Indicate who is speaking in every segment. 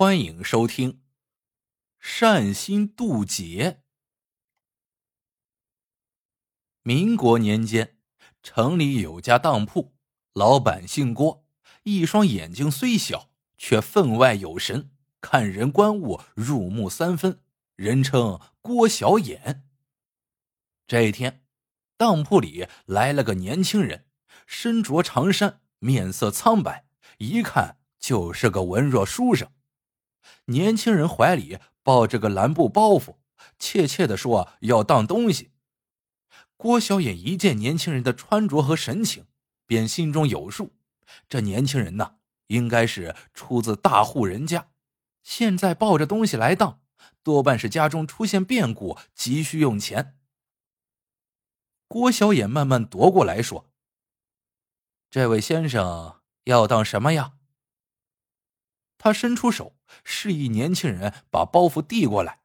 Speaker 1: 欢迎收听。善心渡劫。民国年间，城里有家当铺，老板姓郭，一双眼睛虽小，却分外有神，看人观物入木三分，人称郭小眼。这一天，当铺里来了个年轻人，身着长衫，面色苍白，一看就是个文弱书生。年轻人怀里抱着个蓝布包袱，怯怯的说：“要当东西。”郭小眼一见年轻人的穿着和神情，便心中有数。这年轻人呐，应该是出自大户人家，现在抱着东西来当，多半是家中出现变故，急需用钱。郭小眼慢慢夺过来说：“这位先生要当什么呀？”他伸出手，示意年轻人把包袱递过来。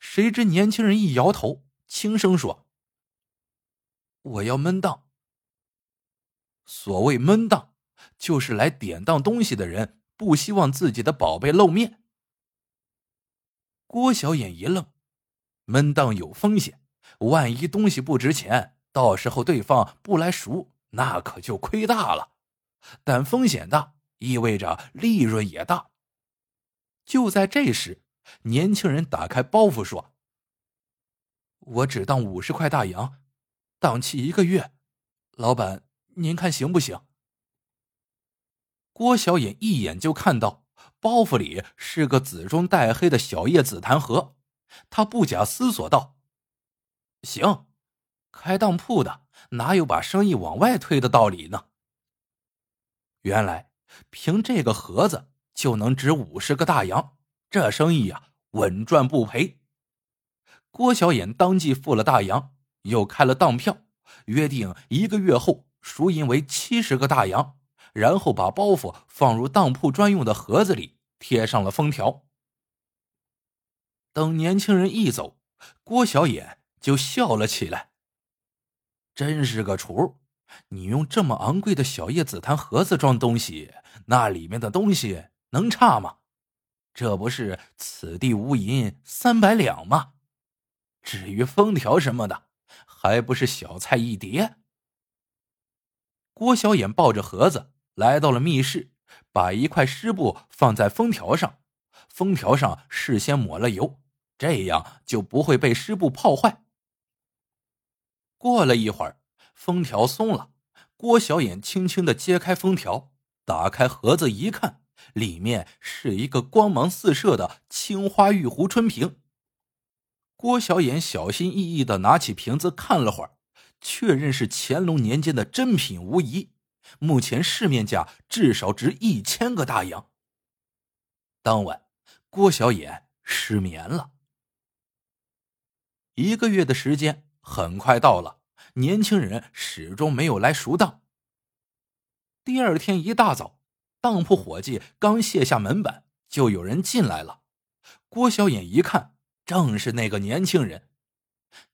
Speaker 1: 谁知年轻人一摇头，轻声说：“我要闷当。”所谓闷当，就是来典当东西的人不希望自己的宝贝露面。郭小眼一愣，闷当有风险，万一东西不值钱，到时候对方不来赎，那可就亏大了。但风险大。意味着利润也大。就在这时，年轻人打开包袱说：“我只当五十块大洋，档期一个月，老板您看行不行？”郭小眼一眼就看到包袱里是个紫中带黑的小叶紫檀盒，他不假思索道：“行，开当铺的哪有把生意往外推的道理呢？”原来。凭这个盒子就能值五十个大洋，这生意呀稳赚不赔。郭小眼当即付了大洋，又开了当票，约定一个月后赎银为七十个大洋，然后把包袱放入当铺专用的盒子里，贴上了封条。等年轻人一走，郭小眼就笑了起来。真是个厨！你用这么昂贵的小叶紫檀盒子装东西。那里面的东西能差吗？这不是此地无银三百两吗？至于封条什么的，还不是小菜一碟。郭小眼抱着盒子来到了密室，把一块湿布放在封条上，封条上事先抹了油，这样就不会被湿布泡坏。过了一会儿，封条松了，郭小眼轻轻的揭开封条。打开盒子一看，里面是一个光芒四射的青花玉壶春瓶。郭小眼小心翼翼的拿起瓶子看了会儿，确认是乾隆年间的真品无疑。目前市面价至少值一千个大洋。当晚，郭小眼失眠了。一个月的时间很快到了，年轻人始终没有来赎当。第二天一大早，当铺伙计刚卸下门板，就有人进来了。郭小眼一看，正是那个年轻人。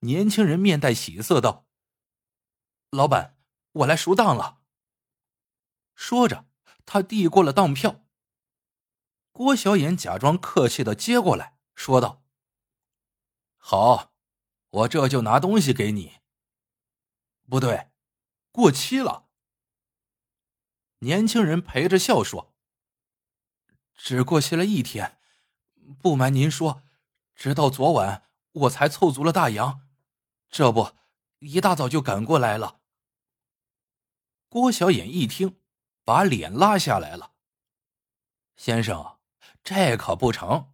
Speaker 1: 年轻人面带喜色道：“老板，我来赎当了。”说着，他递过了当票。郭小眼假装客气的接过来说道：“好，我这就拿东西给你。”不对，过期了。年轻人陪着笑说：“只过期了一天，不瞒您说，直到昨晚我才凑足了大洋，这不，一大早就赶过来了。”郭小眼一听，把脸拉下来了：“先生，这可不成，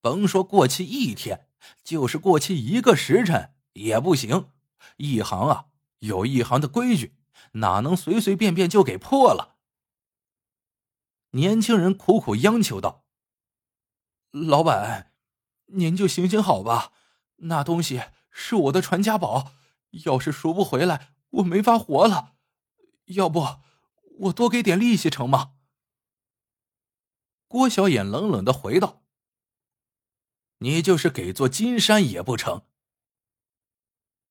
Speaker 1: 甭说过期一天，就是过期一个时辰也不行。一行啊，有一行的规矩，哪能随随便便就给破了？”年轻人苦苦央求道：“老板，您就行行好吧，那东西是我的传家宝，要是赎不回来，我没法活了。要不，我多给点利息成吗？”郭小眼冷冷的回道：“你就是给座金山也不成。”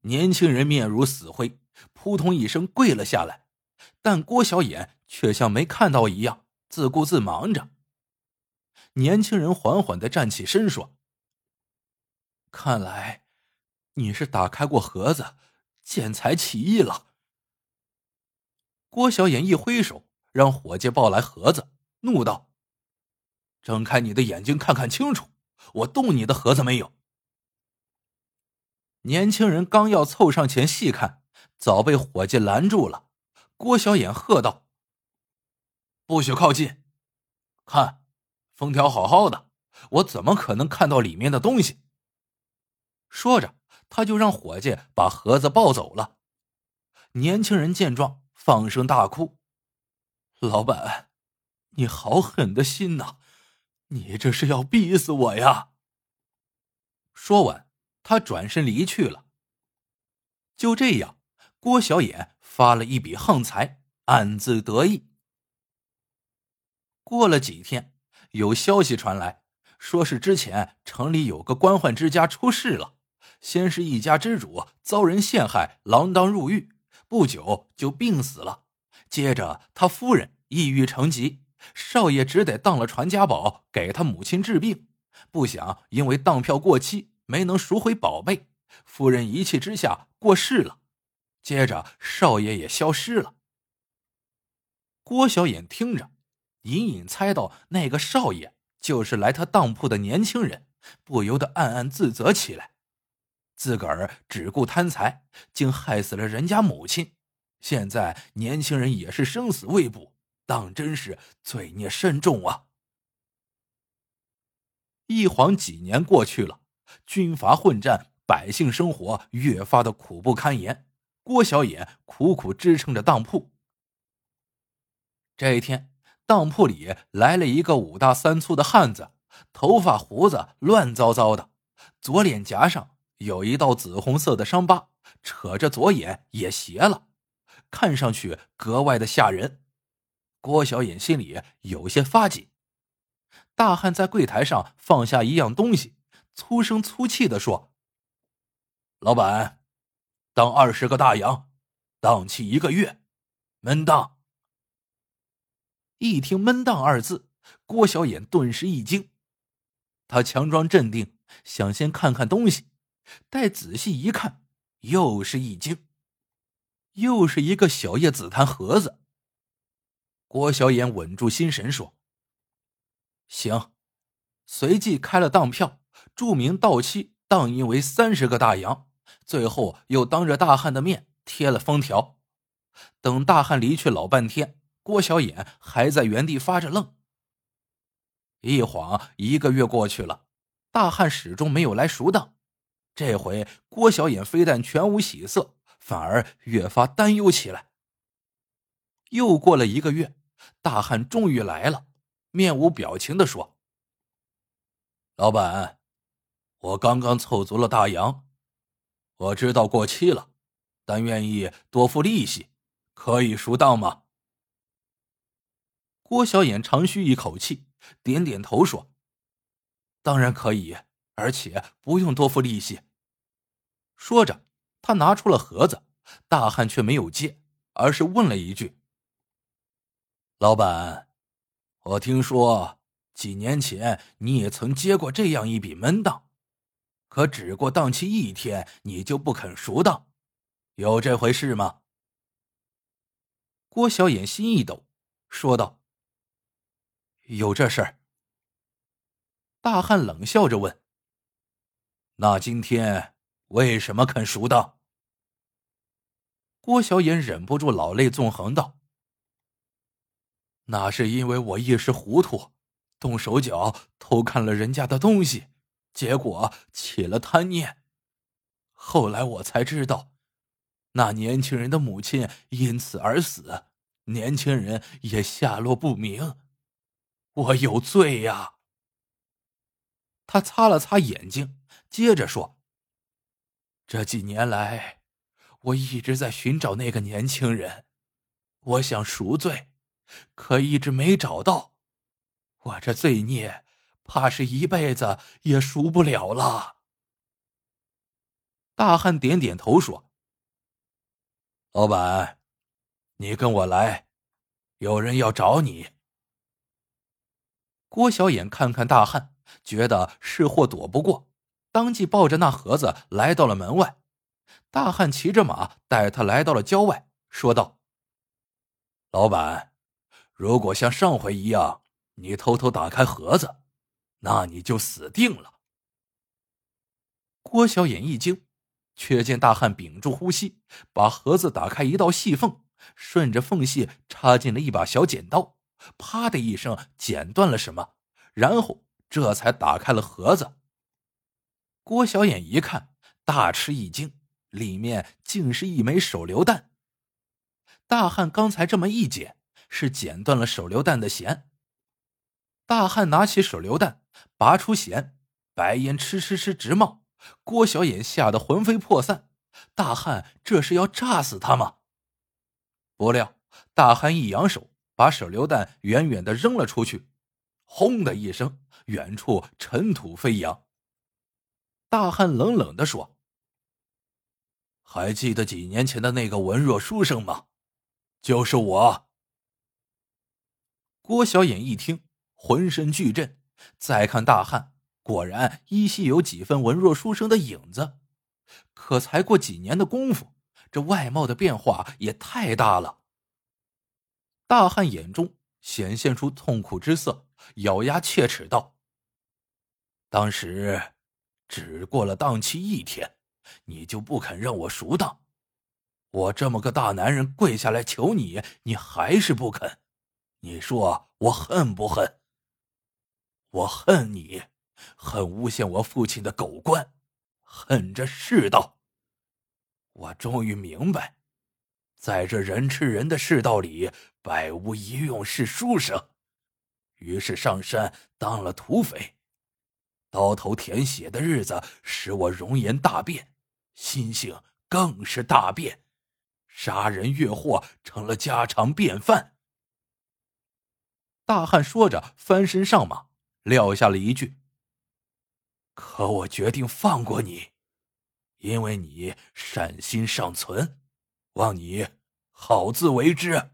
Speaker 1: 年轻人面如死灰，扑通一声跪了下来，但郭小眼却像没看到一样。自顾自忙着。年轻人缓缓的站起身说：“看来你是打开过盒子，见财起意了。”郭小眼一挥手，让伙计抱来盒子，怒道：“睁开你的眼睛，看看清楚，我动你的盒子没有？”年轻人刚要凑上前细看，早被伙计拦住了。郭小眼喝道：“不许靠近！看，封条好好的，我怎么可能看到里面的东西？”说着，他就让伙计把盒子抱走了。年轻人见状。放声大哭，老板，你好狠的心呐！你这是要逼死我呀！说完，他转身离去了。就这样，郭小眼发了一笔横财，暗自得意。过了几天，有消息传来，说是之前城里有个官宦之家出事了，先是一家之主遭人陷害，锒铛入狱。不久就病死了，接着他夫人抑郁成疾，少爷只得当了传家宝给他母亲治病，不想因为当票过期没能赎回宝贝，夫人一气之下过世了，接着少爷也消失了。郭小眼听着，隐隐猜到那个少爷就是来他当铺的年轻人，不由得暗暗自责起来。自个儿只顾贪财，竟害死了人家母亲。现在年轻人也是生死未卜，当真是罪孽深重啊！一晃几年过去了，军阀混战，百姓生活越发的苦不堪言。郭小野苦苦支撑着当铺。这一天，当铺里来了一个五大三粗的汉子，头发胡子乱糟糟的，左脸颊上。有一道紫红色的伤疤，扯着左眼也斜了，看上去格外的吓人。郭小眼心里有些发紧。大汉在柜台上放下一样东西，粗声粗气的说：“老板，当二十个大洋，当期一个月，闷当。”一听“闷当”二字，郭小眼顿时一惊，他强装镇定，想先看看东西。待仔细一看，又是一惊，又是一个小叶紫檀盒子。郭小眼稳住心神说：“行。”随即开了当票，注明到期当银为三十个大洋，最后又当着大汉的面贴了封条。等大汉离去老半天，郭小眼还在原地发着愣。一晃一个月过去了，大汉始终没有来赎当。这回郭小眼非但全无喜色，反而越发担忧起来。又过了一个月，大汉终于来了，面无表情的说：“老板，我刚刚凑足了大洋，我知道过期了，但愿意多付利息，可以赎当吗？”郭小眼长吁一口气，点点头说：“当然可以。”而且不用多付利息。说着，他拿出了盒子，大汉却没有接，而是问了一句：“老板，我听说几年前你也曾接过这样一笔闷当，可只过当期一天，你就不肯赎当，有这回事吗？”郭小眼心一抖，说道：“有这事儿。”大汉冷笑着问。那今天为什么肯赎当？郭小眼忍不住老泪纵横道：“那是因为我一时糊涂，动手脚偷看了人家的东西，结果起了贪念。后来我才知道，那年轻人的母亲因此而死，年轻人也下落不明，我有罪呀。”他擦了擦眼睛。接着说：“这几年来，我一直在寻找那个年轻人，我想赎罪，可一直没找到。我这罪孽，怕是一辈子也赎不了了。”大汉点点头说：“老板，你跟我来，有人要找你。”郭小眼看看大汉，觉得是祸躲不过，当即抱着那盒子来到了门外。大汉骑着马带他来到了郊外，说道：“老板，如果像上回一样，你偷偷打开盒子，那你就死定了。”郭小眼一惊，却见大汉屏住呼吸，把盒子打开一道细缝，顺着缝隙插进了一把小剪刀。啪的一声，剪断了什么，然后这才打开了盒子。郭小眼一看，大吃一惊，里面竟是一枚手榴弹。大汉刚才这么一剪，是剪断了手榴弹的弦。大汉拿起手榴弹，拔出弦，白烟哧哧哧直冒。郭小眼吓得魂飞魄散，大汉这是要炸死他吗？不料大汉一扬手。把手榴弹远远的扔了出去，轰的一声，远处尘土飞扬。大汉冷冷的说：“还记得几年前的那个文弱书生吗？就是我。”郭小眼一听，浑身巨震，再看大汉，果然依稀有几分文弱书生的影子。可才过几年的功夫，这外貌的变化也太大了。大汉眼中显现出痛苦之色，咬牙切齿道：“当时只过了档期一天，你就不肯让我赎当。我这么个大男人跪下来求你，你还是不肯。你说我恨不恨？我恨你，恨诬陷我父亲的狗官，恨这世道。我终于明白。”在这人吃人的世道里，百无一用是书生。于是上山当了土匪，刀头舔血的日子使我容颜大变，心性更是大变，杀人越货成了家常便饭。大汉说着，翻身上马，撂下了一句：“可我决定放过你，因为你善心尚存。”望你好自为之。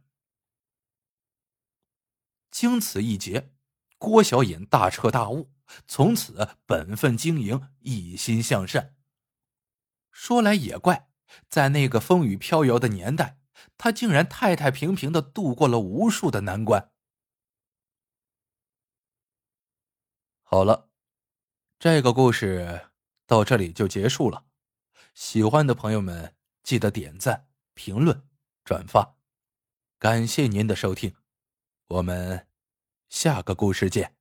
Speaker 1: 经此一劫，郭小眼大彻大悟，从此本分经营，一心向善。说来也怪，在那个风雨飘摇的年代，他竟然太太平平的度过了无数的难关。好了，这个故事到这里就结束了。喜欢的朋友们，记得点赞。评论、转发，感谢您的收听，我们下个故事见。